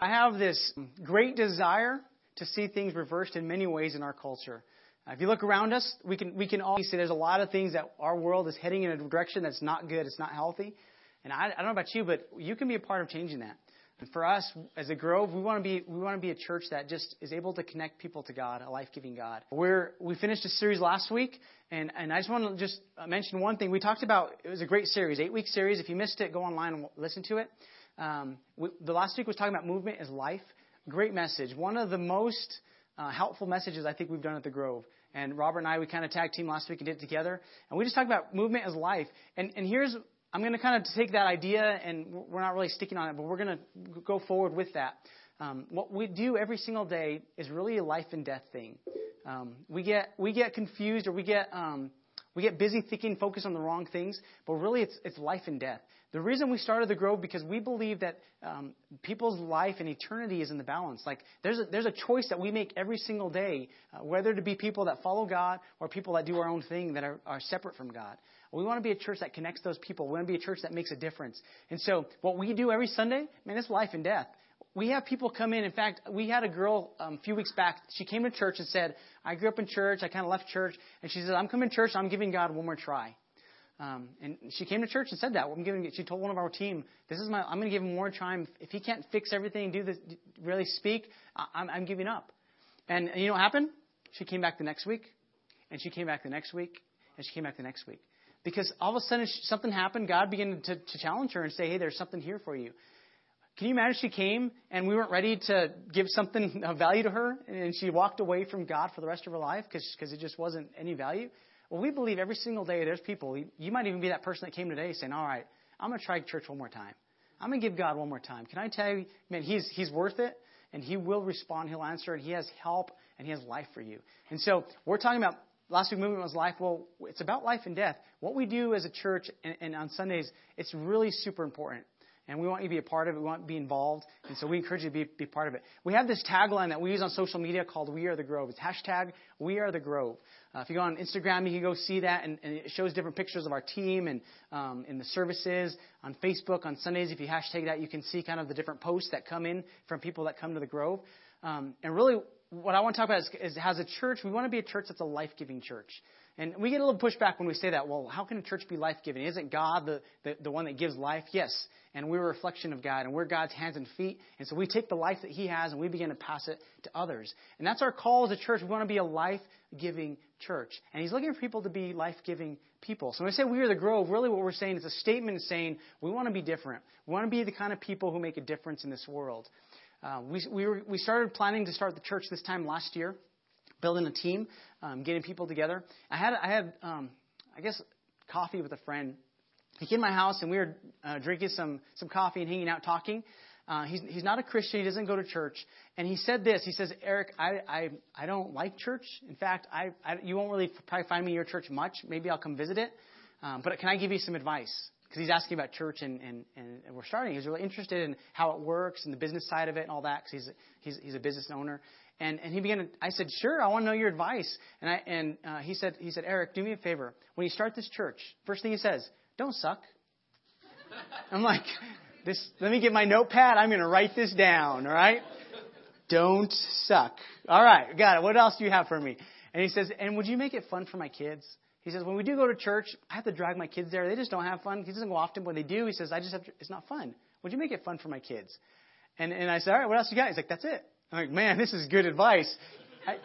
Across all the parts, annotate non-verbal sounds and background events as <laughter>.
I have this great desire to see things reversed in many ways in our culture. If you look around us, we can we can all see there's a lot of things that our world is heading in a direction that's not good. It's not healthy. And I, I don't know about you, but you can be a part of changing that. And for us, as a Grove, we want to be we want to be a church that just is able to connect people to God, a life-giving God. We're we finished a series last week, and and I just want to just mention one thing. We talked about it was a great series, eight-week series. If you missed it, go online and listen to it. Um, we, the last week was talking about movement as life. Great message. One of the most uh, helpful messages I think we've done at the Grove. And Robert and I, we kind of tag team last week and did it together. And we just talked about movement as life. And, and here's I'm going to kind of take that idea, and we're not really sticking on it, but we're going to go forward with that. Um, what we do every single day is really a life and death thing. Um, we get we get confused or we get um, we get busy thinking, focused on the wrong things, but really it's it's life and death. The reason we started the Grove because we believe that um, people's life and eternity is in the balance. Like there's a, there's a choice that we make every single day, uh, whether to be people that follow God or people that do our own thing that are, are separate from God. We want to be a church that connects those people. We want to be a church that makes a difference. And so, what we do every Sunday, man, it's life and death. We have people come in. In fact, we had a girl um, a few weeks back. She came to church and said, "I grew up in church. I kind of left church." And she said, "I'm coming to church. I'm giving God one more try." Um, and she came to church and said that. I'm giving. She told one of our team, "This is my. I'm going to give him more time. If he can't fix everything, do this, really speak, I'm, I'm giving up." And, and you know what happened? She came back the next week, and she came back the next week, and she came back the next week because all of a sudden something happened. God began to, to challenge her and say, hey, there's something here for you. Can you imagine she came and we weren't ready to give something <laughs> of value to her and she walked away from God for the rest of her life because it just wasn't any value? Well, we believe every single day there's people. You might even be that person that came today saying, all right, I'm going to try church one more time. I'm going to give God one more time. Can I tell you, man, he's, he's worth it and he will respond. He'll answer and he has help and he has life for you. And so we're talking about last week movement was life. Well, it's about life and death. What we do as a church and, and on Sundays, it's really super important. And we want you to be a part of it. We want to be involved. And so we encourage you to be, be part of it. We have this tagline that we use on social media called We Are the Grove. It's hashtag We Are the Grove. Uh, if you go on Instagram, you can go see that, and, and it shows different pictures of our team and um, in the services. On Facebook, on Sundays, if you hashtag that, you can see kind of the different posts that come in from people that come to the Grove. Um, and really, what I want to talk about is, is as a church, we want to be a church that's a life giving church. And we get a little pushback when we say that. Well, how can a church be life giving? Isn't God the, the, the, one that gives life? Yes. And we're a reflection of God, and we're God's hands and feet. And so we take the life that He has and we begin to pass it to others. And that's our call as a church. We want to be a life giving church. And He's looking for people to be life giving people. So when I say we are the Grove, really what we're saying is a statement saying we want to be different. We want to be the kind of people who make a difference in this world. Uh, we, we, were, we started planning to start the church this time last year, building a team, um, getting people together. I had, I had, um, I guess, coffee with a friend. He came to my house and we were uh, drinking some, some coffee and hanging out talking. Uh, he's, he's not a Christian. He doesn't go to church. And he said this. He says, Eric, I, I, I don't like church. In fact, I, I, you won't really probably find me your church much. Maybe I'll come visit it. Um, but can I give you some advice? because he's asking about church and, and, and we're starting. He's really interested in how it works and the business side of it and all that because he's, he's, he's a business owner. And, and he began to, I said, sure, I want to know your advice. And, I, and uh, he, said, he said, Eric, do me a favor. When you start this church, first thing he says, don't suck. <laughs> I'm like, this, let me get my notepad. I'm going to write this down, all right? Don't suck. All right, got it. What else do you have for me? And he says, and would you make it fun for my kids? He says, when we do go to church, I have to drag my kids there. They just don't have fun. He doesn't go often. When they do, he says, I just have to, it's not fun. Would you make it fun for my kids? And, and I said, all right, what else you got? He's like, that's it. I'm like, man, this is good advice. I,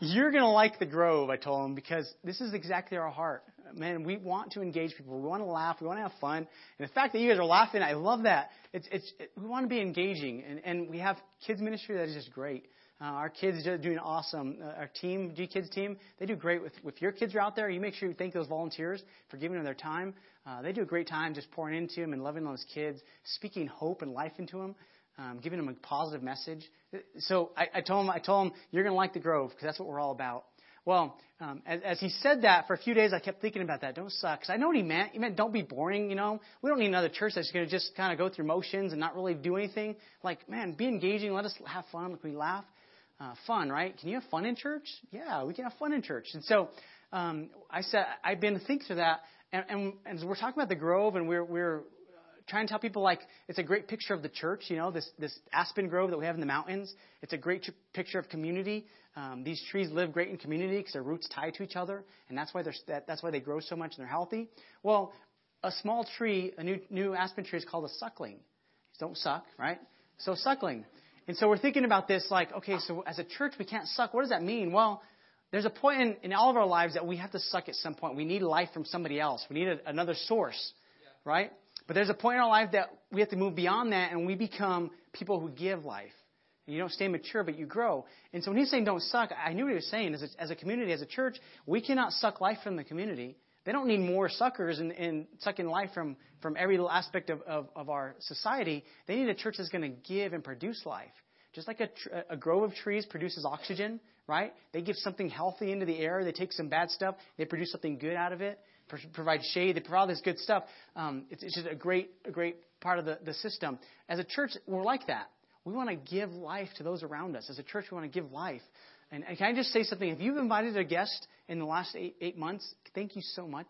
you're going to like the Grove, I told him, because this is exactly our heart. Man, we want to engage people. We want to laugh. We want to have fun. And the fact that you guys are laughing, I love that. It's, it's, it, we want to be engaging. And, and we have kids ministry that is just great. Uh, our kids are doing awesome. Uh, our team, G Kids team, they do great. With, with your kids are out there, you make sure you thank those volunteers for giving them their time. Uh, they do a great time just pouring into them and loving those kids, speaking hope and life into them, um, giving them a positive message. So I, I told him, I told him, you're going to like the Grove because that's what we're all about. Well, um, as, as he said that, for a few days I kept thinking about that. Don't suck. Because I know what he meant. He meant don't be boring, you know. We don't need another church that's going to just kind of go through motions and not really do anything. Like, man, be engaging. Let us have fun. Let we laugh uh, fun, right? Can you have fun in church? Yeah, we can have fun in church. And so um, I said, I've been to think through that, and, and, and we're talking about the Grove, and we're, we're try and tell people like it's a great picture of the church. You know, this this aspen grove that we have in the mountains. It's a great tr- picture of community. Um, these trees live great in community because their roots tie to each other, and that's why they're that, that's why they grow so much and they're healthy. Well, a small tree, a new new aspen tree, is called a suckling. Don't suck, right? So suckling. And so we're thinking about this like, okay, so as a church we can't suck. What does that mean? Well, there's a point in, in all of our lives that we have to suck at some point. We need life from somebody else. We need a, another source, yeah. right? But there's a point in our life that we have to move beyond that and we become people who give life. You don't stay mature, but you grow. And so when he's saying don't suck, I knew what he was saying. As a, as a community, as a church, we cannot suck life from the community. They don't need more suckers and, and sucking life from, from every little aspect of, of, of our society. They need a church that's going to give and produce life. Just like a, a grove of trees produces oxygen, right? They give something healthy into the air. They take some bad stuff. They produce something good out of it. Provide shade. They provide all this good stuff. Um, it's, it's, just a great, a great part of the, the system. As a church, we're like that. We want to give life to those around us. As a church, we want to give life. And, and can I just say something? If you've invited a guest in the last eight, eight months, thank you so much.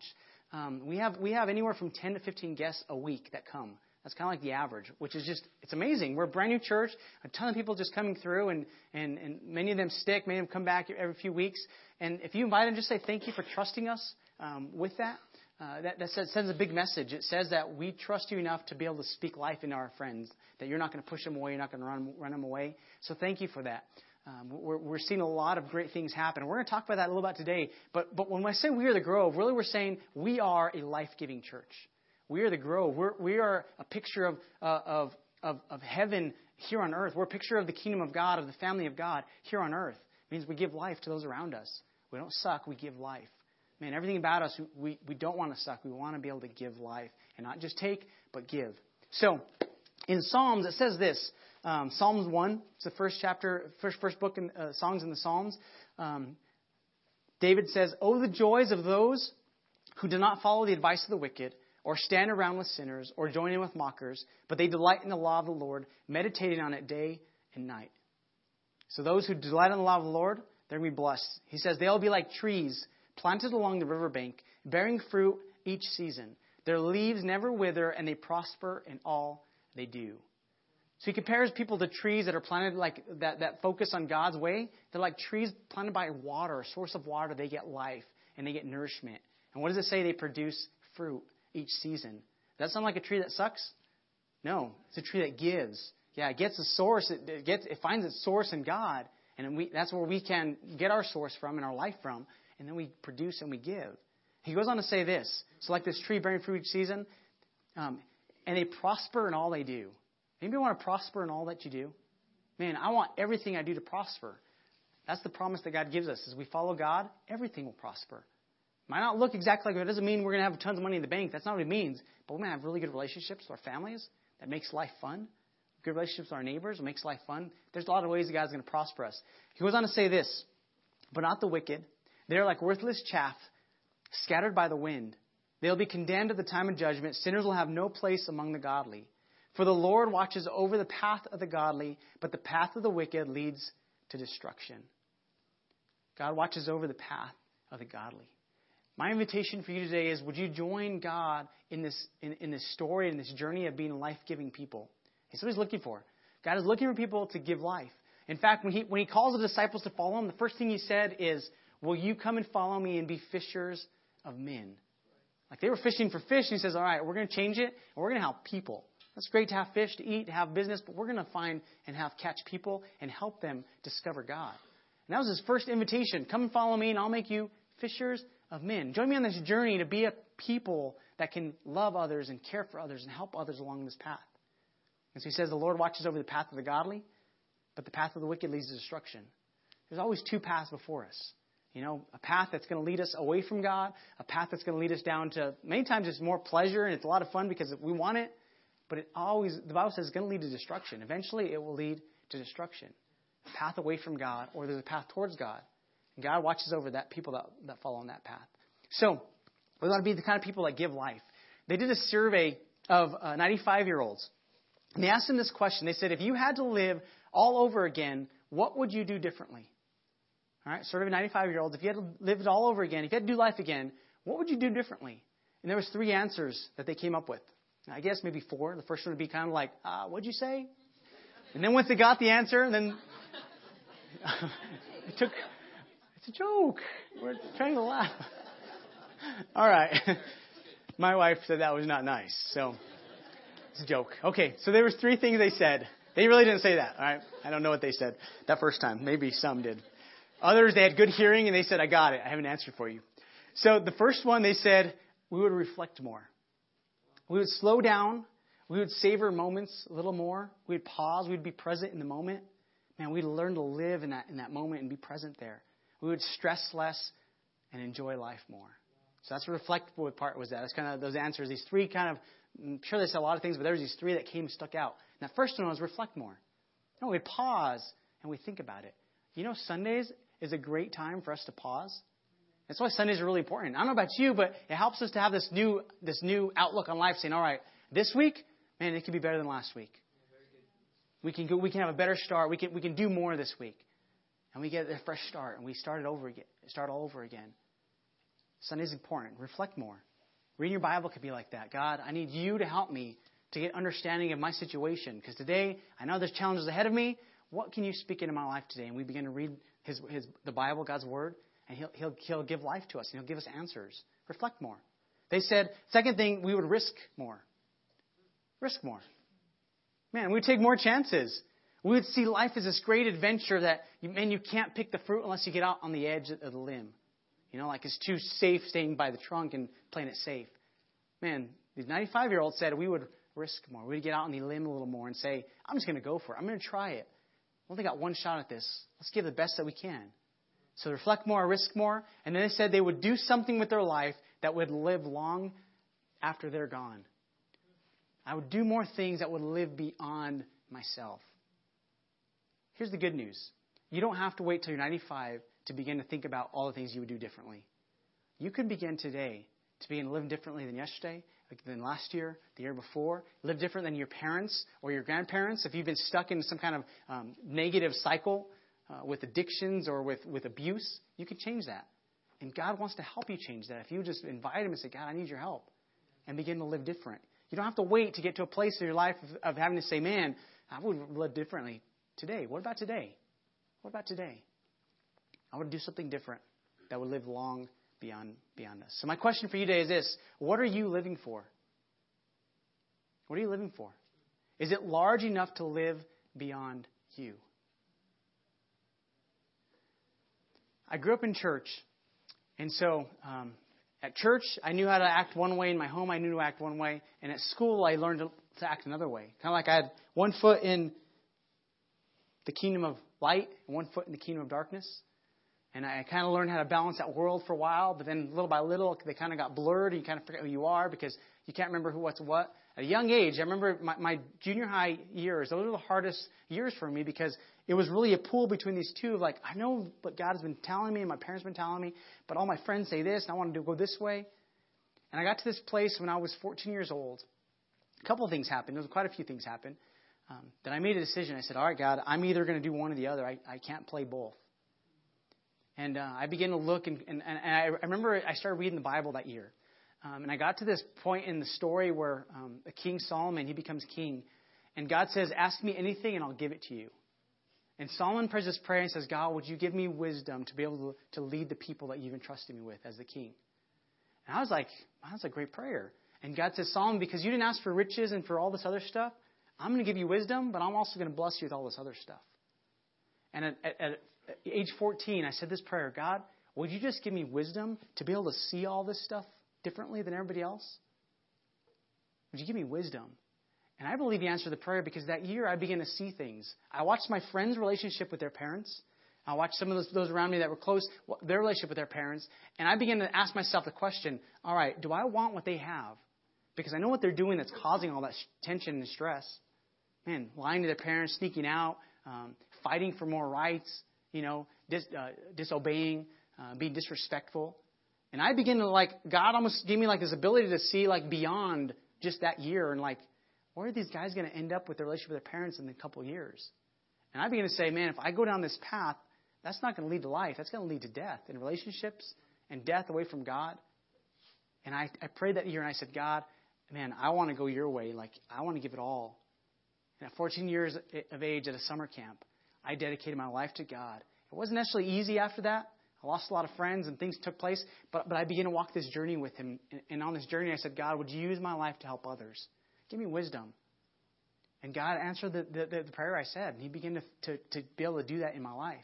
Um, we have we have anywhere from 10 to 15 guests a week that come. That's kind of like the average, which is just, it's amazing. We're a brand new church, a ton of people just coming through, and, and, and many of them stick, many of them come back every few weeks. And if you invite them, just say thank you for trusting us um, with that. Uh, that, that sends a big message. It says that we trust you enough to be able to speak life into our friends, that you're not going to push them away, you're not going to run, run them away. So thank you for that. Um, we're, we're seeing a lot of great things happen. We're going to talk about that a little bit today. But, but when I say we are the Grove, really we're saying we are a life giving church. We are the grove. We're, we are a picture of, uh, of, of, of heaven here on earth. We're a picture of the kingdom of God, of the family of God here on earth. It means we give life to those around us. We don't suck, we give life. Man, everything about us, we, we don't want to suck. We want to be able to give life. And not just take, but give. So, in Psalms, it says this. Um, Psalms 1, it's the first chapter, first, first book in uh, songs in the Psalms. Um, David says, Oh, the joys of those who do not follow the advice of the wicked or stand around with sinners, or join in with mockers, but they delight in the law of the Lord, meditating on it day and night. So those who delight in the law of the Lord, they're going to be blessed. He says they'll be like trees planted along the riverbank, bearing fruit each season. Their leaves never wither, and they prosper in all they do. So he compares people to trees that are planted like that, that focus on God's way. They're like trees planted by water, a source of water. They get life and they get nourishment. And what does it say? They produce fruit each season. Does that sound like a tree that sucks? No, it's a tree that gives. Yeah, it gets a source. It, it gets it finds its source in God, and we, that's where we can get our source from and our life from, and then we produce and we give. He goes on to say this: so like this tree bearing fruit each season, um, and they prosper in all they do. Anybody want to prosper in all that you do? Man, I want everything I do to prosper. That's the promise that God gives us. As we follow God, everything will prosper. Might not look exactly like it. It doesn't mean we're going to have tons of money in the bank. That's not what it means. But we're going to have really good relationships with our families. That makes life fun. Good relationships with our neighbors. Makes life fun. There's a lot of ways that God's going to prosper us. He goes on to say this, but not the wicked. They're like worthless chaff scattered by the wind. They'll be condemned at the time of judgment. Sinners will have no place among the godly. For the Lord watches over the path of the godly, but the path of the wicked leads to destruction. God watches over the path of the godly. My invitation for you today is would you join God in this, in, in this story, in this journey of being life giving people? That's what He's looking for. God is looking for people to give life. In fact, when he, when he calls the disciples to follow Him, the first thing He said is, Will you come and follow me and be fishers of men? Like they were fishing for fish, and He says, All right, we're going to change it, and we're going to help people. That's great to have fish to eat, to have business, but we're going to find and have catch people and help them discover God. And that was his first invitation. Come and follow me, and I'll make you fishers of men. Join me on this journey to be a people that can love others and care for others and help others along this path. And so he says the Lord watches over the path of the godly, but the path of the wicked leads to destruction. There's always two paths before us. You know, a path that's going to lead us away from God, a path that's going to lead us down to, many times it's more pleasure and it's a lot of fun because we want it, but it always, the Bible says it's going to lead to destruction. Eventually it will lead to destruction. A path away from God, or there's a path towards God. And God watches over that people that, that follow on that path. So, we want to be the kind of people that give life. They did a survey of 95 uh, year olds. And they asked them this question. They said, if you had to live all over again, what would you do differently? All right, sort of a 95 year old, If you had to live it all over again, if you had to do life again, what would you do differently? And there was three answers that they came up with. I guess maybe four. The first one would be kind of like, uh, what'd you say? And then once they got the answer, then <laughs> it took, it's a joke. We're trying to laugh. All right. <laughs> My wife said that was not nice, so it's a joke. Okay, so there was three things they said. They really didn't say that, all right? I don't know what they said that first time. Maybe some did. Others, they had good hearing and they said, I got it. I have an answer for you. So the first one, they said, we would reflect more. We would slow down. We would savor moments a little more. We would pause. We'd be present in the moment. Man, we'd learn to live in that, in that moment and be present there. We would stress less and enjoy life more. So that's the reflective part was that. That's kind of those answers. These three kind of, I'm sure they said a lot of things, but there was these three that came stuck out. And that first one was reflect more. No, we pause and we think about it. You know, Sundays is a great time for us to pause. That's why Sundays are really important. I don't know about you, but it helps us to have this new this new outlook on life, saying, "All right, this week, man, it could be better than last week. We can go, we can have a better start. We can we can do more this week, and we get a fresh start, and we start it over again. Start all over again. Sunday's important. Reflect more. Reading your Bible could be like that. God, I need you to help me to get understanding of my situation, because today I know there's challenges ahead of me. What can you speak into my life today? And we begin to read his, his the Bible, God's word and he'll, he'll, he'll give life to us, and he'll give us answers. Reflect more. They said, second thing, we would risk more. Risk more. Man, we'd take more chances. We would see life as this great adventure that, man, you can't pick the fruit unless you get out on the edge of the limb. You know, like it's too safe staying by the trunk and playing it safe. Man, these 95 year olds said we would risk more. We'd get out on the limb a little more and say, I'm just going to go for it. I'm going to try it. Only got one shot at this. Let's give the best that we can. So reflect more, risk more. And then they said they would do something with their life that would live long after they're gone. I would do more things that would live beyond myself. Here's the good news you don't have to wait till you're 95 to begin to think about all the things you would do differently. You can begin today to begin live differently than yesterday, than last year, the year before. Live different than your parents or your grandparents. If you've been stuck in some kind of um, negative cycle uh, with addictions or with, with abuse, you can change that. And God wants to help you change that. If you just invite Him and say, God, I need your help, and begin to live different. You don't have to wait to get to a place in your life of, of having to say, man, I would live differently today. What about today? What about today? I would do something different that would live long beyond beyond us. So my question for you today is this: What are you living for? What are you living for? Is it large enough to live beyond you? I grew up in church, and so um, at church I knew how to act one way. In my home I knew to act one way, and at school I learned to, to act another way. Kind of like I had one foot in the kingdom of light and one foot in the kingdom of darkness. And I kind of learned how to balance that world for a while, but then little by little, they kind of got blurred, and you kind of forget who you are because you can't remember who what's what. At a young age, I remember my, my junior high years, those were the hardest years for me because it was really a pool between these two. of Like, I know what God has been telling me and my parents been telling me, but all my friends say this, and I wanted to go this way. And I got to this place when I was 14 years old. A couple of things happened. There was quite a few things happened. Um, that I made a decision. I said, all right, God, I'm either going to do one or the other. I, I can't play both. And uh, I began to look, and, and, and I remember I started reading the Bible that year. Um, and I got to this point in the story where um, King Solomon, he becomes king. And God says, Ask me anything and I'll give it to you. And Solomon prays this prayer and says, God, would you give me wisdom to be able to, to lead the people that you've entrusted me with as the king? And I was like, wow, that's a great prayer. And God says, Solomon, because you didn't ask for riches and for all this other stuff, I'm going to give you wisdom, but I'm also going to bless you with all this other stuff. And at, at, at age 14, I said this prayer God, would you just give me wisdom to be able to see all this stuff differently than everybody else? Would you give me wisdom? And I believe he answered the prayer because that year I began to see things. I watched my friends' relationship with their parents. I watched some of those, those around me that were close, their relationship with their parents. And I began to ask myself the question all right, do I want what they have? Because I know what they're doing that's causing all that tension and stress. Man, lying to their parents, sneaking out, um, fighting for more rights, you know, dis, uh, disobeying, uh, being disrespectful. And I begin to like, God almost gave me like this ability to see like beyond just that year and like, where are these guys going to end up with their relationship with their parents in a couple of years? And I begin to say, man, if I go down this path, that's not going to lead to life. That's going to lead to death in relationships and death away from God. And I, I prayed that year and I said, God, man, I want to go your way. Like, I want to give it all. And at 14 years of age at a summer camp, I dedicated my life to God. It wasn't necessarily easy after that. I lost a lot of friends and things took place, but, but I began to walk this journey with Him. And, and on this journey, I said, God, would you use my life to help others? Give me wisdom. And God answered the, the, the prayer I said, and He began to, to, to be able to do that in my life.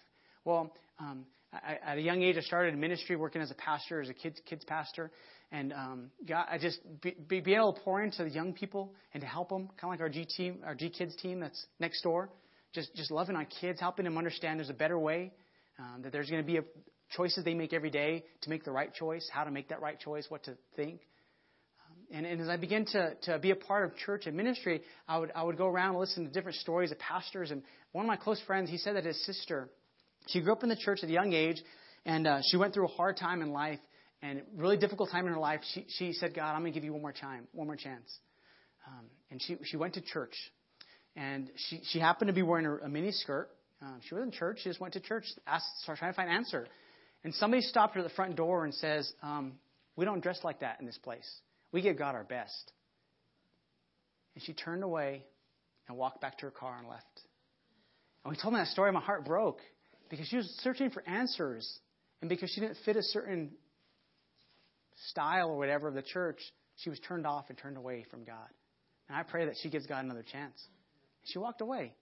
Well, um, I, at a young age, I started ministry, working as a pastor, as a kids kids pastor, and um, God, I just be, be, able to pour into the young people and to help them, kind of like our G team, our G Kids team that's next door. Just just loving on kids, helping them understand there's a better way, um, that there's going to be a, choices they make every day to make the right choice, how to make that right choice, what to think. Um, and, and as I began to, to be a part of church and ministry, I would, I would go around and listen to different stories of pastors. And one of my close friends, he said that his sister, she grew up in the church at a young age, and uh, she went through a hard time in life and really difficult time in her life. She, she said, God, I'm going to give you one more time, one more chance. Um, and she, she went to church. And she, she happened to be wearing a, a mini skirt. Um, she was in church. She just went to church, asked, started trying to find an answer. And somebody stopped her at the front door and says, um, We don't dress like that in this place. We give God our best. And she turned away and walked back to her car and left. And he told me that story, my heart broke because she was searching for answers. And because she didn't fit a certain style or whatever of the church, she was turned off and turned away from God. And I pray that she gives God another chance. She walked away.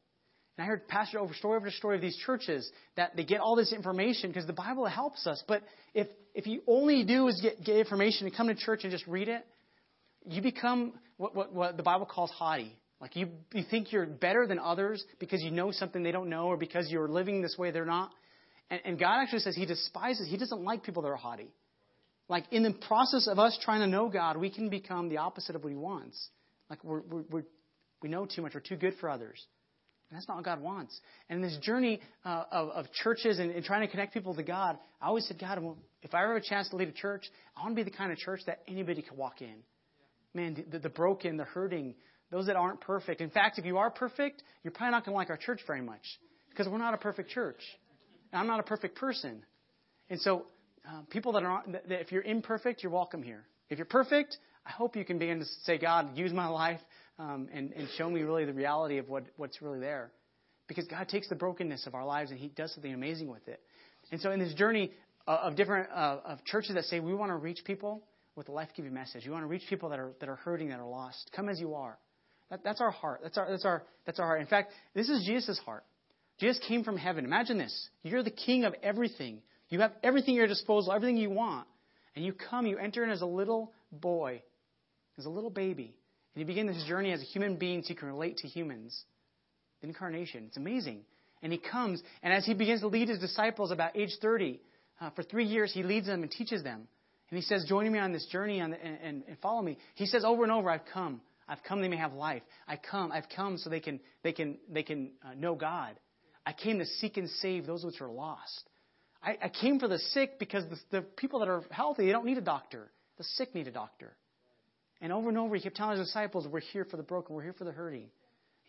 And I heard pastor over story over story of these churches that they get all this information because the Bible helps us. But if if you only do is get, get information and come to church and just read it, you become what, what, what the Bible calls haughty. Like you, you think you're better than others because you know something they don't know or because you're living this way they're not. And, and God actually says He despises, He doesn't like people that are haughty. Like in the process of us trying to know God, we can become the opposite of what He wants. Like we're, we're, we're we know too much, we're too good for others. And that's not what God wants. And in this journey uh, of, of churches and, and, trying to connect people to God, I always said, God, well, if I ever have a chance to lead a church, I want to be the kind of church that anybody can walk in. Man, the, the broken, the hurting, those that aren't perfect. In fact, if you are perfect, you're probably not going to like our church very much because we're not a perfect church. And I'm not a perfect person. And so, uh, people that are, that if you're imperfect, you're welcome here. If you're perfect, I hope you can begin to say, God, use my life um, and, and show me really the reality of what, what's really there. Because God takes the brokenness of our lives and He does something amazing with it. And so, in this journey of different uh, of churches that say we want to reach people with a life-giving message, we want to reach people that are that are hurting, that are lost. Come as you are. That, that's our heart. That's our that's our that's our heart. In fact, this is Jesus' heart. Jesus came from heaven. Imagine this: you're the king of everything. You have everything at your disposal, everything you want, and you come. You enter in as a little boy, as a little baby, and he begins this journey as a human being so he can relate to humans. The incarnation. It's amazing. And he comes, and as he begins to lead his disciples about age 30, uh, for three years, he leads them and teaches them. And he says, Join me on this journey on the, and, and, and follow me. He says over and over, I've come. I've come they may have life. I come. I've come so they can, they can, they can uh, know God. I came to seek and save those which are lost. I, I came for the sick because the, the people that are healthy, they don't need a doctor. The sick need a doctor. And over and over, he kept telling his disciples, We're here for the broken, we're here for the hurting.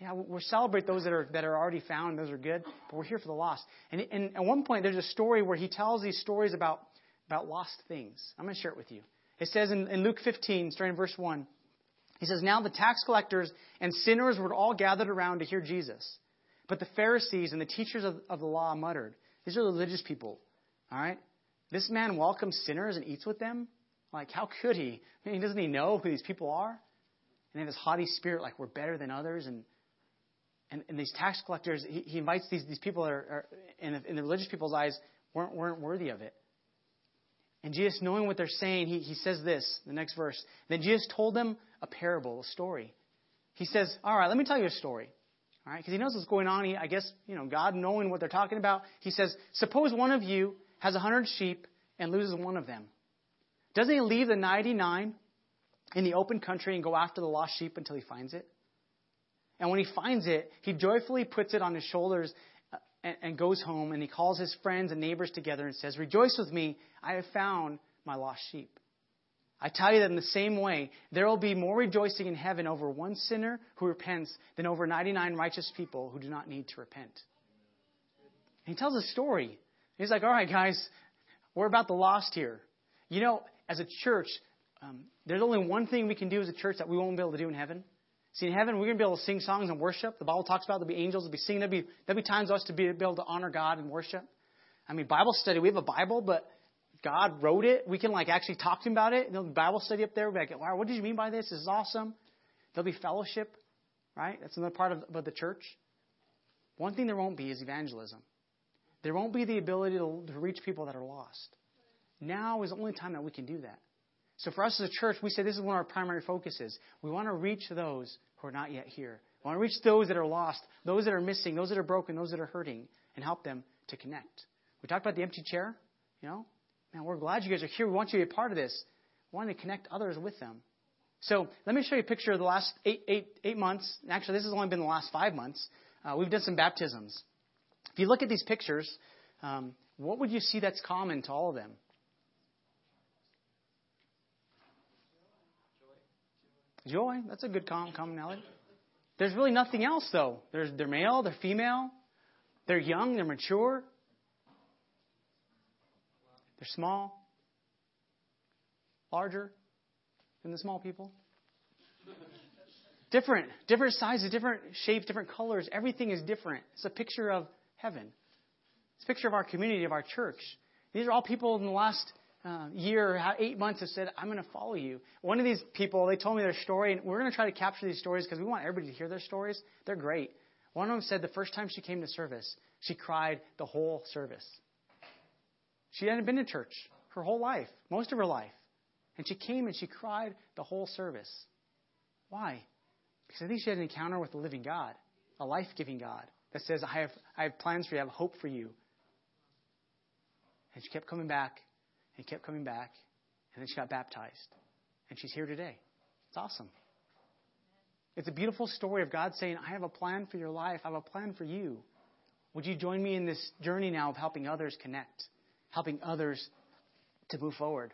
Yeah, we celebrate those that are that are already found, those are good, but we're here for the lost. And, and at one point, there's a story where he tells these stories about, about lost things. I'm going to share it with you. It says in, in Luke 15, starting in verse 1, he says, Now the tax collectors and sinners were all gathered around to hear Jesus. But the Pharisees and the teachers of, of the law muttered, These are religious people. All right? This man welcomes sinners and eats with them? Like, how could he? I mean, doesn't he know who these people are? And they have this haughty spirit, like we're better than others. And and, and these tax collectors, he, he invites these, these people that are, are in, in the religious people's eyes, weren't, weren't worthy of it. And Jesus, knowing what they're saying, he, he says this, the next verse. Then Jesus told them a parable, a story. He says, All right, let me tell you a story. All right, because he knows what's going on. He, I guess, you know, God knowing what they're talking about, he says, Suppose one of you has a hundred sheep and loses one of them. Doesn't he leave the 99 in the open country and go after the lost sheep until he finds it? And when he finds it, he joyfully puts it on his shoulders uh, and, and goes home and he calls his friends and neighbors together and says, Rejoice with me, I have found my lost sheep. I tell you that in the same way, there will be more rejoicing in heaven over one sinner who repents than over 99 righteous people who do not need to repent. And he tells a story. He's like, All right, guys, we're about the lost here. You know, as a church, um, there's only one thing we can do as a church that we won't be able to do in heaven. See, in heaven, we're going to be able to sing songs and worship. The Bible talks about there'll be angels, there'll be singing, there'll be, there'll be times for us to be able to honor God and worship. I mean, Bible study, we have a Bible, but God wrote it. We can like actually talk to him about it. There'll be Bible study up there. We'll be like, wow, what did you mean by this? This is awesome. There'll be fellowship, right? That's another part of, of the church. One thing there won't be is evangelism. There won't be the ability to, to reach people that are lost. Now is the only time that we can do that. So for us as a church, we say this is one of our primary focuses. We want to reach those who are not yet here. We want to reach those that are lost, those that are missing, those that are broken, those that are hurting, and help them to connect. We talked about the empty chair. You know, man, we're glad you guys are here. We want you to be a part of this. We want to connect others with them. So let me show you a picture of the last eight, eight, eight months. Actually, this has only been the last five months. Uh, we've done some baptisms. If you look at these pictures, um, what would you see that's common to all of them? Joy. That's a good com- commonality. There's really nothing else, though. There's, they're male, they're female, they're young, they're mature, they're small, larger than the small people. Different, different sizes, different shapes, different colors. Everything is different. It's a picture of heaven. It's a picture of our community, of our church. These are all people in the last uh, year, eight months, have said, I'm going to follow you. One of these people, they told me their story, and we're going to try to capture these stories because we want everybody to hear their stories. They're great. One of them said the first time she came to service, she cried the whole service. She hadn't been to church her whole life, most of her life. And she came and she cried the whole service. Why? Because I think she had an encounter with the living God, a life giving God that says, I have, I have plans for you, I have hope for you. And she kept coming back and kept coming back, and then she got baptized. And she's here today. It's awesome. It's a beautiful story of God saying, I have a plan for your life, I have a plan for you. Would you join me in this journey now of helping others connect, helping others to move forward?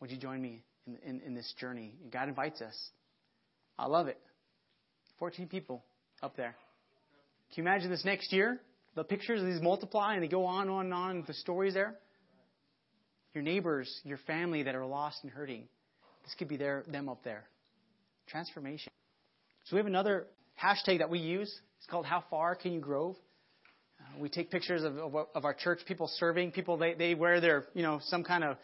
Would you join me in, in, in this journey? God invites us. I love it. 14 people up there. Can you imagine this next year? The pictures of these multiply and they go on and on and on. The stories there your neighbors, your family that are lost and hurting. This could be their, them up there. Transformation. So we have another hashtag that we use. It's called How Far Can You Grove? Uh, we take pictures of, of, of, our church, people serving, people they, they wear their, you know, some kind of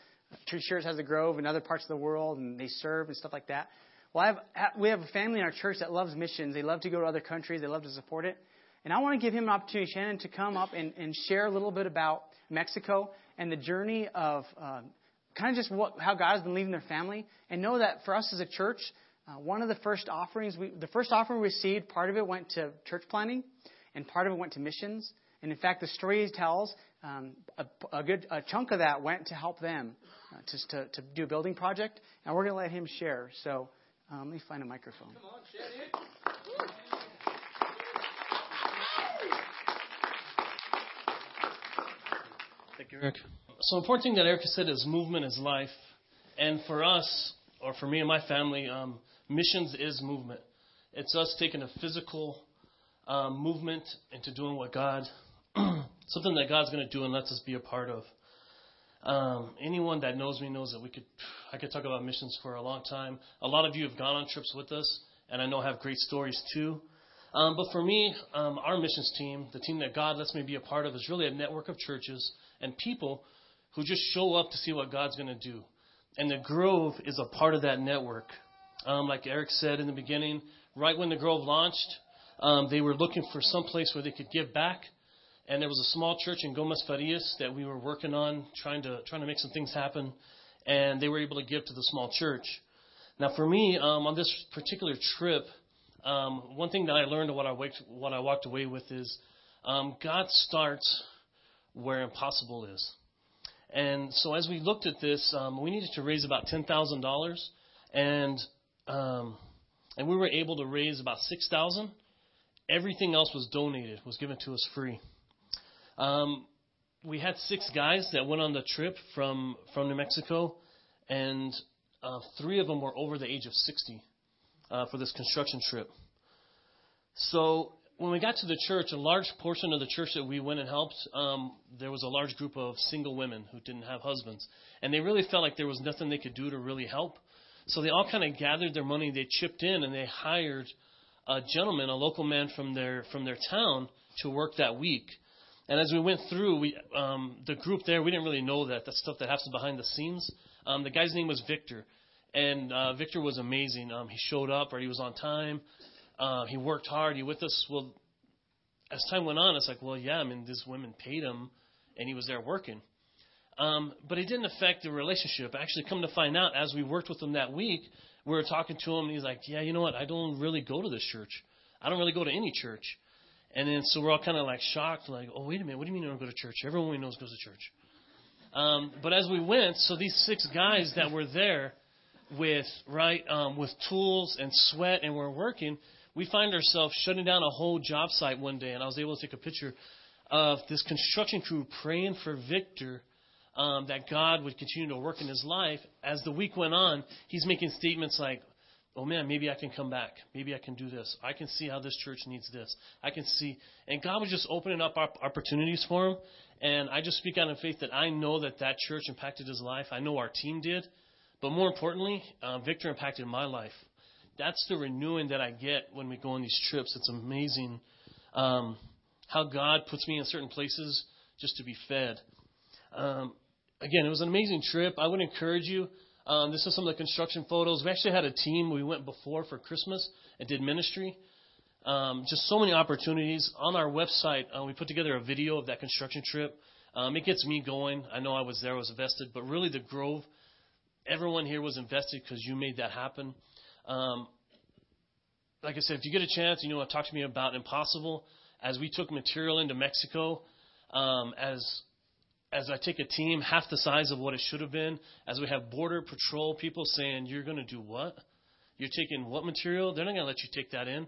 t-shirt has a grove in other parts of the world and they serve and stuff like that. Well, I have, we have a family in our church that loves missions. They love to go to other countries. They love to support it. And I want to give him an opportunity, Shannon, to come up and, and share a little bit about Mexico and the journey of uh, kind of just what, how God has been leading their family. And know that for us as a church, uh, one of the first offerings, we, the first offering we received, part of it went to church planting, and part of it went to missions. And in fact, the story he tells um, a, a, good a chunk of that went to help them uh, to, to, to do a building project. And we're going to let him share. So um, let me find a microphone. Come on, Thank you, Eric. So important thing that Eric said is movement is life, and for us, or for me and my family, um, missions is movement. It's us taking a physical um, movement into doing what God, <clears throat> something that God's going to do and lets us be a part of. Um, anyone that knows me knows that we could, I could talk about missions for a long time. A lot of you have gone on trips with us, and I know have great stories too. Um, but for me, um, our missions team, the team that God lets me be a part of, is really a network of churches and people who just show up to see what God's going to do. And the Grove is a part of that network. Um, like Eric said in the beginning, right when the Grove launched, um, they were looking for some place where they could give back. And there was a small church in Gomez Farias that we were working on, trying to trying to make some things happen. And they were able to give to the small church. Now, for me, um, on this particular trip, um, one thing that I learned and what I, what I walked away with is um, God starts where impossible is. And so as we looked at this, um, we needed to raise about ten thousand dollars, and um, and we were able to raise about six thousand. Everything else was donated, was given to us free. Um, we had six guys that went on the trip from from New Mexico, and uh, three of them were over the age of sixty uh, for this construction trip. So when we got to the church, a large portion of the church that we went and helped, um, there was a large group of single women who didn't have husbands. And they really felt like there was nothing they could do to really help. So they all kind of gathered their money, they chipped in, and they hired a gentleman, a local man from their from their town, to work that week. And as we went through, we um, the group there, we didn't really know that the stuff that happens behind the scenes. Um, the guy's name was Victor, and uh, Victor was amazing. Um, he showed up, or he was on time. Uh, he worked hard. He with us. Well, as time went on, it's like, well, yeah, I mean, these women paid him, and he was there working. Um, but it didn't affect the relationship. Actually, come to find out, as we worked with him that week, we were talking to him, and he's like, yeah, you know what? I don't really go to this church. I don't really go to any church. And then so we're all kind of like shocked, like, oh, wait a minute, what do you mean you don't go to church? Everyone we know goes to church. Um, but as we went, so these six guys that were there with right um, with tools and sweat and we're working, we find ourselves shutting down a whole job site one day, and I was able to take a picture of this construction crew praying for Victor um, that God would continue to work in his life. As the week went on, he's making statements like, oh man, maybe I can come back. Maybe I can do this. I can see how this church needs this. I can see. And God was just opening up opportunities for him. And I just speak out in faith that I know that that church impacted his life. I know our team did. But more importantly, uh, Victor impacted my life. That's the renewing that I get when we go on these trips. It's amazing um, how God puts me in certain places just to be fed. Um, again, it was an amazing trip. I would encourage you um, this is some of the construction photos. We actually had a team. We went before for Christmas and did ministry. Um, just so many opportunities. On our website, uh, we put together a video of that construction trip. Um, it gets me going. I know I was there, I was invested, but really the Grove, everyone here was invested because you made that happen. Um, like I said, if you get a chance, you know, talk to me about Impossible. As we took material into Mexico, um, as as I take a team half the size of what it should have been, as we have border patrol people saying, "You're going to do what? You're taking what material? They're not going to let you take that in."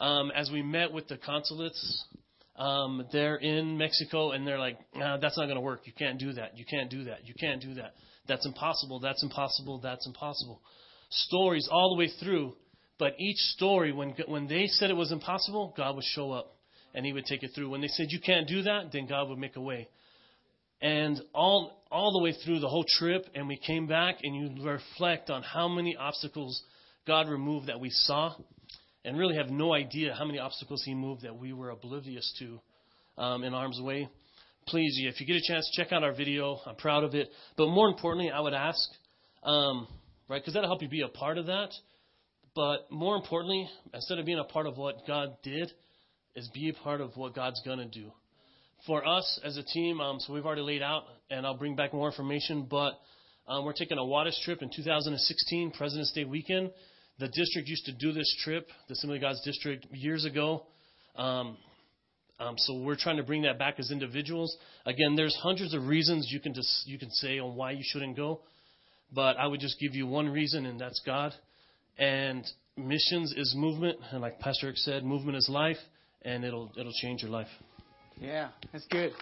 Um, as we met with the consulates um, there in Mexico, and they're like, nah, "That's not going to work. You can't do that. You can't do that. You can't do that. That's impossible. That's impossible. That's impossible." Stories all the way through, but each story, when when they said it was impossible, God would show up and He would take it through. When they said you can't do that, then God would make a way and all all the way through the whole trip and we came back and you reflect on how many obstacles God removed that we saw and really have no idea how many obstacles he moved that we were oblivious to um, in arm's way please if you get a chance check out our video i'm proud of it but more importantly i would ask um, right because that'll help you be a part of that but more importantly instead of being a part of what god did is be a part of what god's going to do for us as a team, um, so we've already laid out, and I'll bring back more information, but um, we're taking a WADIS trip in 2016, President's Day weekend. The district used to do this trip, the Assembly of God's district, years ago. Um, um, so we're trying to bring that back as individuals. Again, there's hundreds of reasons you can just you can say on why you shouldn't go, but I would just give you one reason, and that's God. And missions is movement, and like Pastor Eric said, movement is life, and it'll it'll change your life. Yeah, that's good.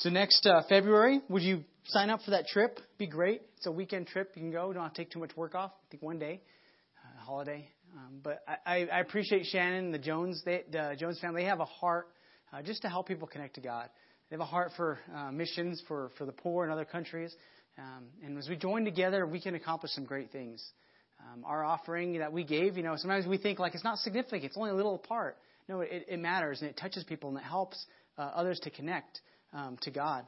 So next uh, February, would you sign up for that trip? Be great. It's a weekend trip. You can go. Don't have to take too much work off. I think one day, uh, holiday. Um, but I, I appreciate Shannon, the Jones, they, the Jones family. They have a heart uh, just to help people connect to God. They have a heart for uh, missions for for the poor in other countries. Um, and as we join together, we can accomplish some great things. Um, our offering that we gave, you know, sometimes we think like it's not significant, it's only a little part. No, it, it matters and it touches people and it helps uh, others to connect um, to God.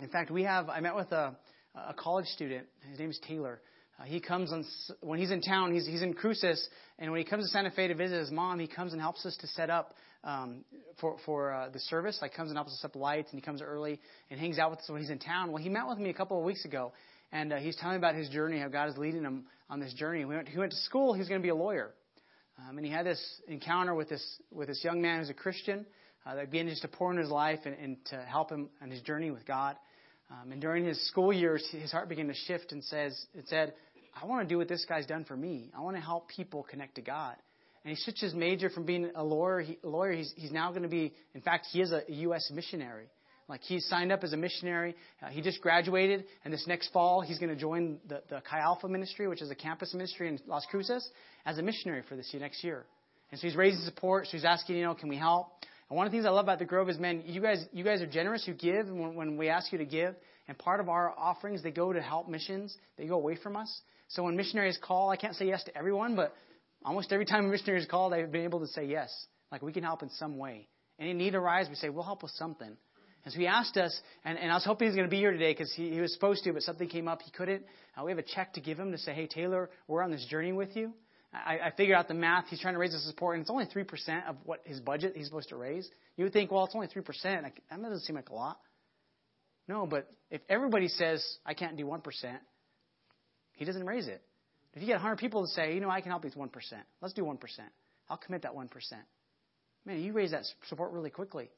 In fact, we have, I met with a, a college student. His name is Taylor. Uh, he comes on, when he's in town, he's, he's in Cruces, and when he comes to Santa Fe to visit his mom, he comes and helps us to set up um, for, for uh, the service. Like, comes and helps us set up lights, and he comes early and hangs out with us when he's in town. Well, he met with me a couple of weeks ago, and uh, he's telling me about his journey, how God is leading him on this journey. He went, he went to school. He was going to be a lawyer, um, and he had this encounter with this with this young man who's a Christian uh, that began just to pour into his life and, and to help him on his journey with God. Um, and during his school years, his heart began to shift and says it said, "I want to do what this guy's done for me. I want to help people connect to God." And he switched his major from being a lawyer. He, a lawyer, he's, he's now going to be. In fact, he is a U.S. missionary Like he signed up as a missionary. Uh, he just graduated, and this next fall he's going to join the, the Chi Alpha ministry, which is a campus ministry in Las Cruces, as a missionary for this next year. And so he's raising support. So he's asking, you know, can we help? And one of the things I love about the Grove is, man, you guys, you guys are generous. You give when, when we ask you to give. And part of our offerings, they go to help missions. They go away from us. So when missionaries call, I can't say yes to everyone, but almost every time <laughs> a missionary is called, I've been able to say yes. Like we can help in some way. Any need arise, we say, we'll help with something. And so he asked us, and, and I was hoping he was going to be here today because he, he was supposed to, but something came up. He couldn't. Uh, we have a check to give him to say, hey, Taylor, we're on this journey with you. I, I figured out the math. He's trying to raise his support, and it's only 3% of what his budget he's supposed to raise. You would think, well, it's only 3%. Like, that doesn't seem like a lot. No, but if everybody says, I can't do 1%, he doesn't raise it. If you get 100 people to say, you know, I can help you with 1%, let's do 1%. I'll commit that 1%. Man, you raise that support really quickly.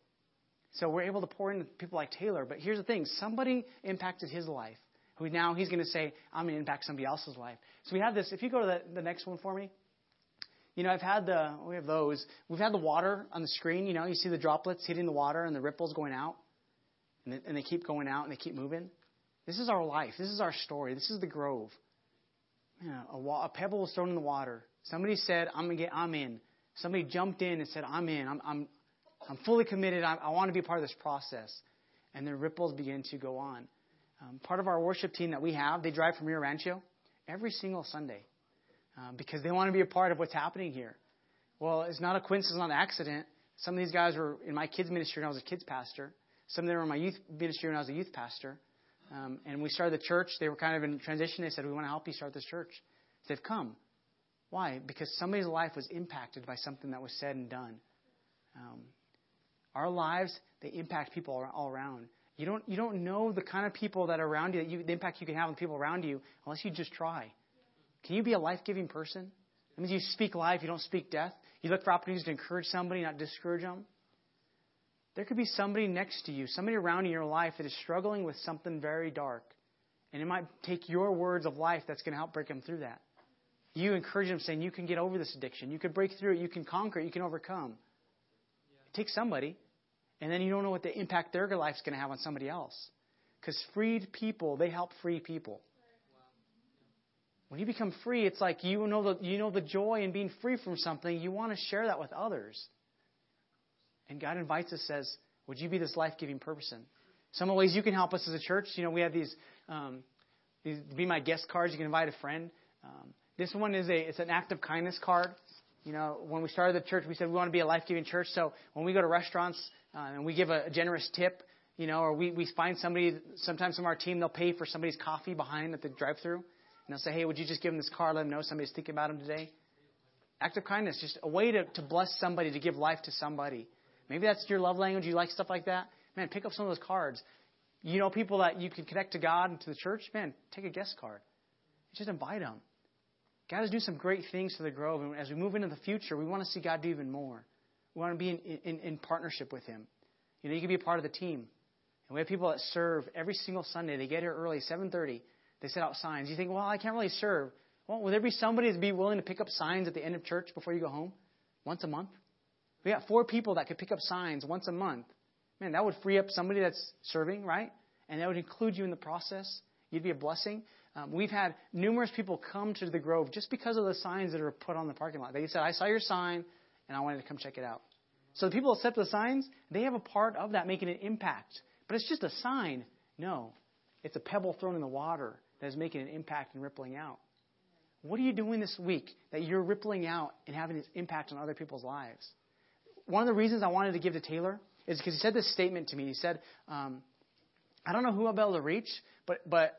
So we're able to pour into people like Taylor. But here's the thing somebody impacted his life, who now he's going to say, I'm going to impact somebody else's life. So we have this. If you go to the, the next one for me. You know, I've had the, we have those. We've had the water on the screen. You know, you see the droplets hitting the water and the ripples going out. And they, and they keep going out and they keep moving. This is our life. This is our story. This is the grove. You know, a, a pebble was thrown in the water. Somebody said, I'm, gonna get, I'm in. Somebody jumped in and said, I'm in. I'm, I'm, I'm fully committed. I, I want to be part of this process. And the ripples begin to go on. Um, part of our worship team that we have, they drive from Rio Rancho every single Sunday um, because they want to be a part of what's happening here. Well, it's not a coincidence, not an accident. Some of these guys were in my kids' ministry when I was a kids' pastor. Some of them were in my youth ministry when I was a youth pastor. Um, and we started the church. They were kind of in transition. They said, We want to help you start this church. They've come. Why? Because somebody's life was impacted by something that was said and done. Um, our lives, they impact people all around. You don't, you don't know the kind of people that are around you, that you, the impact you can have on people around you, unless you just try. Can you be a life giving person? That means you speak life, you don't speak death. You look for opportunities to encourage somebody, not discourage them. There could be somebody next to you, somebody around in your life that is struggling with something very dark. And it might take your words of life that's going to help break them through that. You encourage them saying, You can get over this addiction. You can break through it. You can conquer it. You can overcome. It takes somebody. And then you don't know what the impact their life's going to have on somebody else. Because freed people, they help free people. When you become free, it's like you know the, you know the joy in being free from something. You want to share that with others. And God invites us, says, Would you be this life giving person? Some of the ways you can help us as a church, you know, we have these, um, these Be My Guest cards. You can invite a friend. Um, this one is a it's an act of kindness card. You know, when we started the church, we said we want to be a life giving church. So when we go to restaurants uh, and we give a, generous tip, you know, or we, we find somebody, sometimes from our team, they'll pay for somebody's coffee behind at the drive through. And they'll say, hey, would you just give them this card, let them know somebody's thinking about them today? Act of kindness, just a way to, to bless somebody, to give life to somebody. Maybe that's your love language. You like stuff like that. Man, pick up some of those cards. You know people that you can connect to God and to the church. Man, take a guest card. Just invite them. God is doing some great things to the Grove, and as we move into the future, we want to see God do even more. We want to be in, in, in partnership with Him. You know, you can be a part of the team. And we have people that serve every single Sunday. They get here early, 7.30. They set out signs. You think, well, I can't really serve. Well, will there be somebody to be willing to pick up signs at the end of church before you go home? Once a month? We got four people that could pick up signs once a month. Man, that would free up somebody that's serving, right? And that would include you in the process. You'd be a blessing. Um, we've had numerous people come to the Grove just because of the signs that are put on the parking lot. They said, I saw your sign and I wanted to come check it out. So the people that set the signs, they have a part of that making an impact. But it's just a sign. No, it's a pebble thrown in the water that is making an impact and rippling out. What are you doing this week that you're rippling out and having this impact on other people's lives? one of the reasons I wanted to give to Taylor is because he said this statement to me. He said, um, I don't know who I'll be able to reach, but, but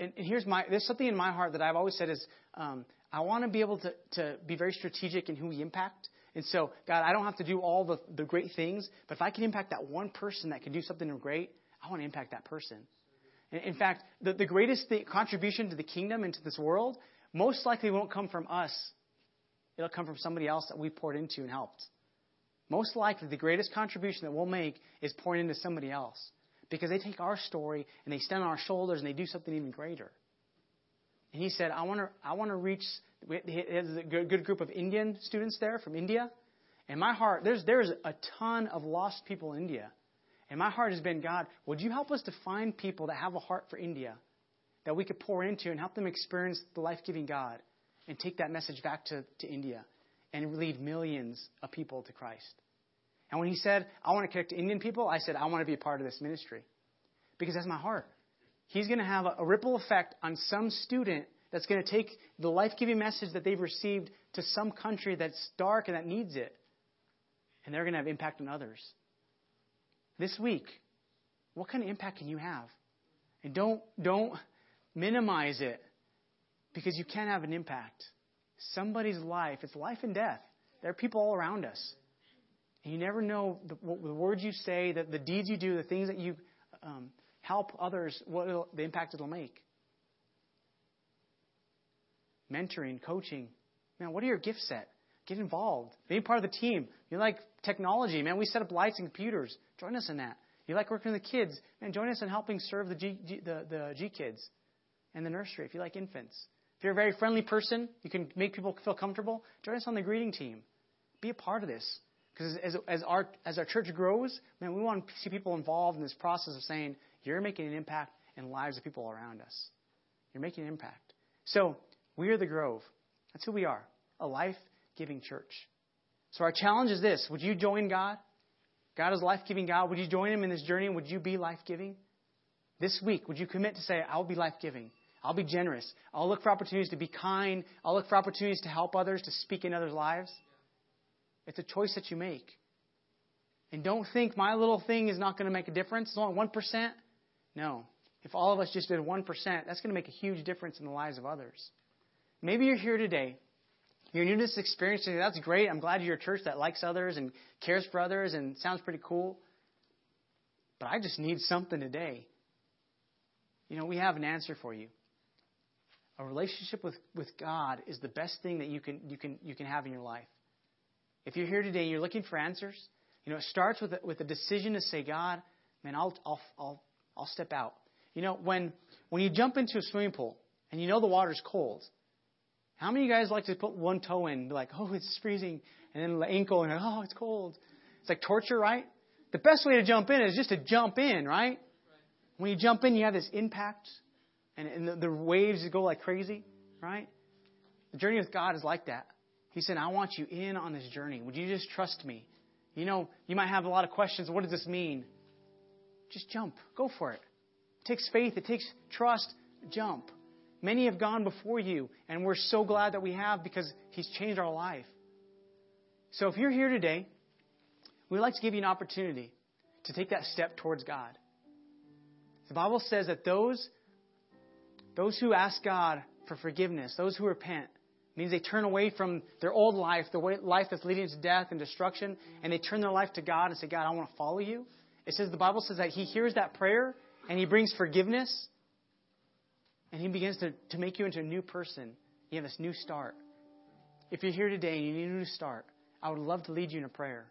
and, and here's my, there's something in my heart that I've always said is, um, I want to be able to, to be very strategic in who we impact. And so, God, I don't have to do all the, the great things, but if I can impact that one person that can do something great, I want to impact that person. In fact, the, the greatest thing, contribution to the kingdom and to this world most likely won't come from us. It'll come from somebody else that we poured into and helped. Most likely, the greatest contribution that we'll make is pouring into somebody else. Because they take our story and they stand on our shoulders and they do something even greater. And he said, I want to, I want to reach, there's a good group of Indian students there from India. And my heart, there's, there's a ton of lost people in India. And my heart has been, God, would you help us to find people that have a heart for India that we could pour into and help them experience the life giving God and take that message back to, to India and lead millions of people to Christ? And when he said, I want to connect to Indian people, I said, I want to be a part of this ministry because that's my heart. He's going to have a, ripple effect on some student that's going to take the life giving message that they've received to some country that's dark and that needs it. And they're going to have impact on others. This week, what kind of impact can you have? And don't, don't minimize it because you can have an impact. Somebody's life, it's life and death. There are people all around us. And you never know the, the words you say, the, the deeds you do, the things that you um, help others, what the impact it'll make. Mentoring, coaching. Man, what are your gift set? Get involved. Be part of the team. You like technology, man. We set up lights and computers. Join us in that. You like working with the kids, man. Join us in helping serve the G, G, the, the G kids and the nursery. If you like infants, if you're a very friendly person, you can make people feel comfortable. Join us on the greeting team. Be a part of this. Because as, as, our, as our church grows, man, we want to see people involved in this process of saying, you're making an impact in the lives of people around us. You're making an impact. So, we are the Grove. That's who we are a life giving church. So, our challenge is this Would you join God? God is life giving God. Would you join Him in this journey? Would you be life giving? This week, would you commit to say, I'll be life giving? I'll be generous. I'll look for opportunities to be kind. I'll look for opportunities to help others, to speak in others' lives. It's a choice that you make. And don't think my little thing is not going to make a difference. It's only 1%. No. If all of us just did 1%, that's going to make a huge difference in the lives of others. Maybe you're here today. You're new to this experience today. That's great. I'm glad you're a church that likes others and cares for others and sounds pretty cool. But I just need something today. You know, we have an answer for you. A relationship with, with God is the best thing that you can, you, can, you can have in your life. If you're here today and you're looking for answers, you know, it starts with a, with a decision to say, God, man, I'll, I'll, I'll, I'll step out. You know, when, when you jump into a swimming pool and you know the water's cold, how many of you guys like to put one toe in and be like, oh, it's freezing, and then the ankle and oh, it's cold? It's like torture, right? The best way to jump in is just to jump in, right? When you jump in, you have this impact, and, and the, the waves go like crazy, right? The journey with God is like that. He said, I want you in on this journey. Would you just trust me? You know, you might have a lot of questions. What does this mean? Just jump. Go for it. It takes faith, it takes trust. Jump. Many have gone before you, and we're so glad that we have because He's changed our life. So if you're here today, we'd like to give you an opportunity to take that step towards God. The Bible says that those, those who ask God for forgiveness, those who repent, means they turn away from their old life, the life that's leading to death and destruction, and they turn their life to God and say, God, I want to follow you. It says the Bible says that He hears that prayer and He brings forgiveness and He begins to, to make you into a new person. You have this new start. If you're here today and you need a new start, I would love to lead you in a prayer.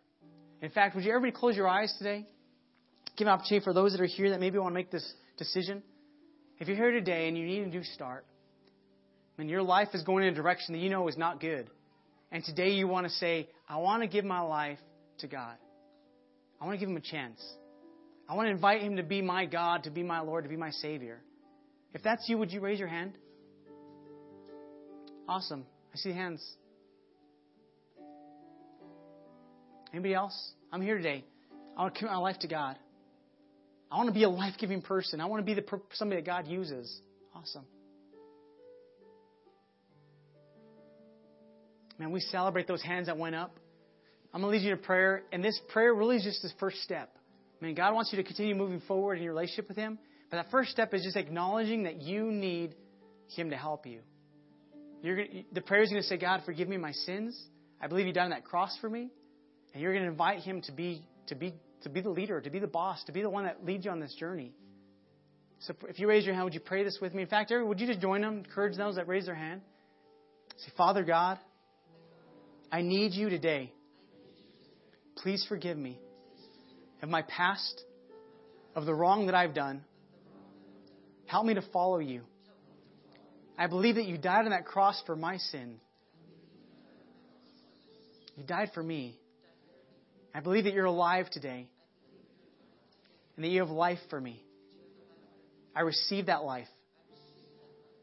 In fact, would you everybody close your eyes today? Give an opportunity for those that are here that maybe want to make this decision. If you're here today and you need a new start, and your life is going in a direction that you know is not good, and today you want to say, I want to give my life to God. I want to give Him a chance. I want to invite Him to be my God, to be my Lord, to be my Savior. If that's you, would you raise your hand? Awesome. I see hands. Anybody else? I'm here today. I want to commit my life to God. I want to be a life giving person. I want to be the somebody that God uses. Awesome. Man, we celebrate those hands that went up. I'm going to lead you to prayer, and this prayer really is just the first step. I mean, God wants you to continue moving forward in your relationship with Him, but that first step is just acknowledging that you need Him to help you. You're the prayer is going to say, God, forgive me my sins. I believe you died on that cross for me. And you're going to invite Him to be, to, be, to be the leader, to be the boss, to be the one that leads you on this journey. So if you raise your hand, would you pray this with me? In fact, would you just join them, encourage those that raise their hand? Say, Father God, I need you today. Please forgive me of my past, of the wrong that I've done. Help me to follow you. I believe that you died on that cross for my sin. You died for me. I believe that you're alive today. and that you have life for me. I receive that life.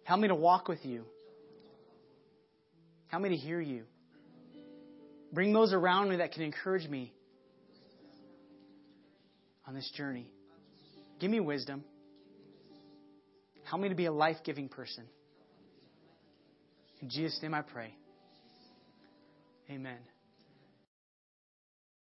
Help me to walk with you. Help me to hear you. Bring those around me that can encourage me on this journey. Give me wisdom. Help me to be a life giving person. In Jesus' name I pray. Amen.